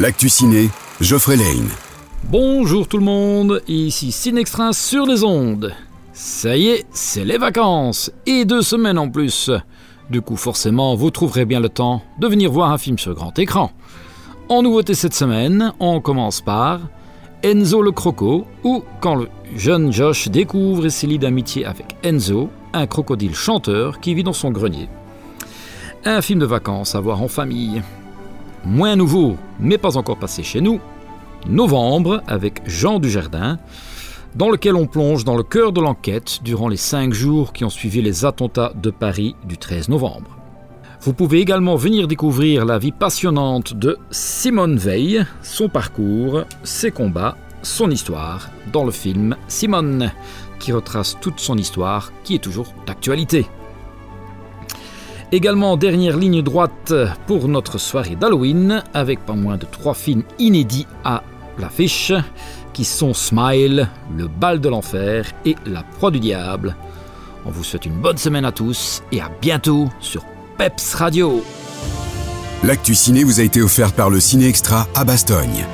L'actu ciné, Geoffrey Lane. Bonjour tout le monde, ici Cinextra sur les ondes. Ça y est, c'est les vacances, et deux semaines en plus. Du coup, forcément, vous trouverez bien le temps de venir voir un film sur grand écran. En nouveauté cette semaine, on commence par Enzo le Croco, ou quand le jeune Josh découvre et s'y lie d'amitié avec Enzo, un crocodile chanteur qui vit dans son grenier. Un film de vacances à voir en famille. Moins nouveau, mais pas encore passé chez nous, Novembre avec Jean Dujardin, dans lequel on plonge dans le cœur de l'enquête durant les cinq jours qui ont suivi les attentats de Paris du 13 novembre. Vous pouvez également venir découvrir la vie passionnante de Simone Veil, son parcours, ses combats, son histoire, dans le film Simone, qui retrace toute son histoire qui est toujours d'actualité. Également dernière ligne droite pour notre soirée d'Halloween, avec pas moins de trois films inédits à l'affiche, qui sont Smile, Le bal de l'enfer et La proie du diable. On vous souhaite une bonne semaine à tous et à bientôt sur Peps Radio. L'actu ciné vous a été offert par le Ciné Extra à Bastogne.